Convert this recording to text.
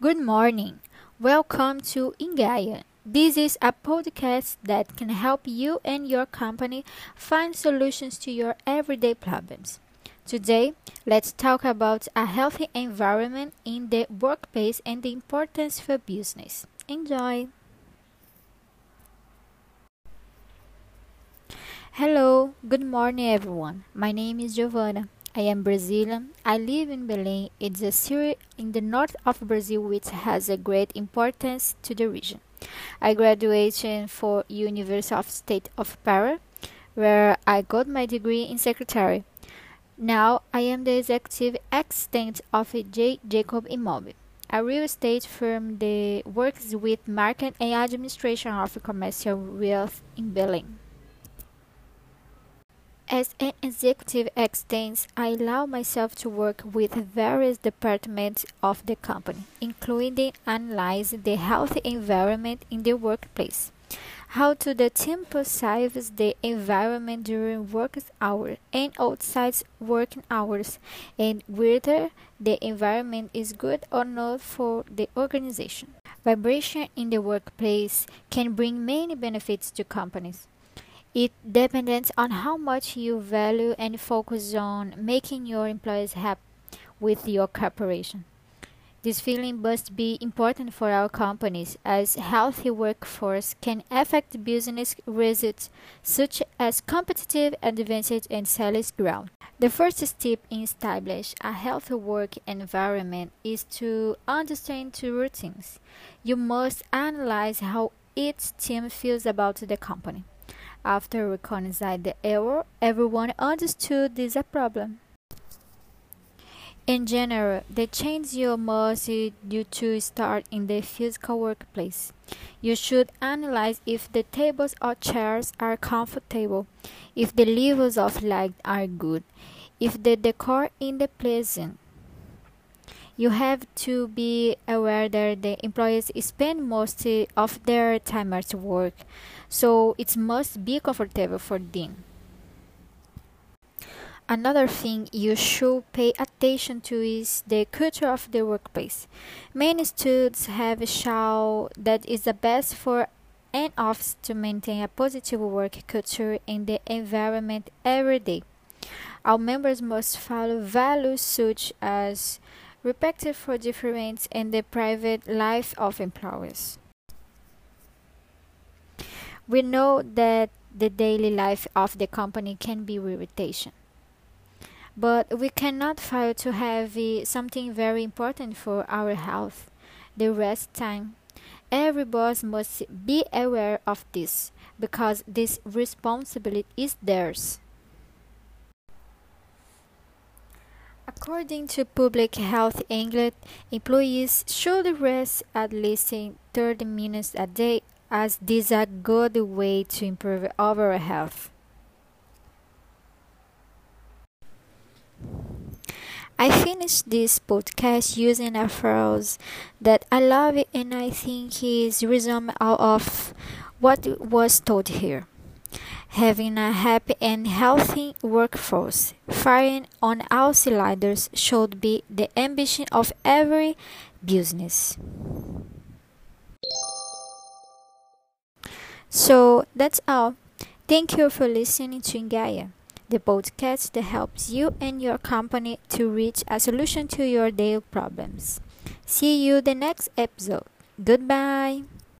Good morning. Welcome to Ingaya. This is a podcast that can help you and your company find solutions to your everyday problems. Today, let's talk about a healthy environment in the workplace and the importance for business. Enjoy! Hello, good morning everyone. My name is Giovanna. I am Brazilian. I live in Belém. It's a city in the north of Brazil which has a great importance to the region. I graduated for University of State of Pará, where I got my degree in secretary. Now I am the executive assistant of J. Jacob Immobil, a real estate firm that works with market and administration of commercial estate in Belém. As an executive assistant, I allow myself to work with various departments of the company, including analyzing the healthy environment in the workplace, how to the team perceives the environment during work hours and outside working hours, and whether the environment is good or not for the organization. Vibration in the workplace can bring many benefits to companies. It depends on how much you value and focus on making your employees happy with your corporation. This feeling must be important for our companies as healthy workforce can affect business results such as competitive advantage and sales growth. The first step in establish a healthy work environment is to understand two routines. You must analyze how each team feels about the company. After recognizing the error, everyone understood this problem. In general, the change you must do to start in the physical workplace. You should analyze if the tables or chairs are comfortable, if the levels of light are good, if the decor in the pleasant, you have to be aware that the employees spend most of their time at work, so it must be comfortable for them. Another thing you should pay attention to is the culture of the workplace. Many students have shown that is the best for an office to maintain a positive work culture in the environment every day. Our members must follow values such as respect for difference in the private life of employees. We know that the daily life of the company can be irritation. But we cannot fail to have something very important for our health the rest time. Every boss must be aware of this because this responsibility is theirs. According to Public Health England, employees should rest at least 30 minutes a day as this is a good way to improve overall health. I finished this podcast using a phrase that I love and I think is resume out of what was told here having a happy and healthy workforce, firing on all cylinders should be the ambition of every business. So that's all. Thank you for listening to Ingaya, the podcast that helps you and your company to reach a solution to your daily problems. See you the next episode. Goodbye.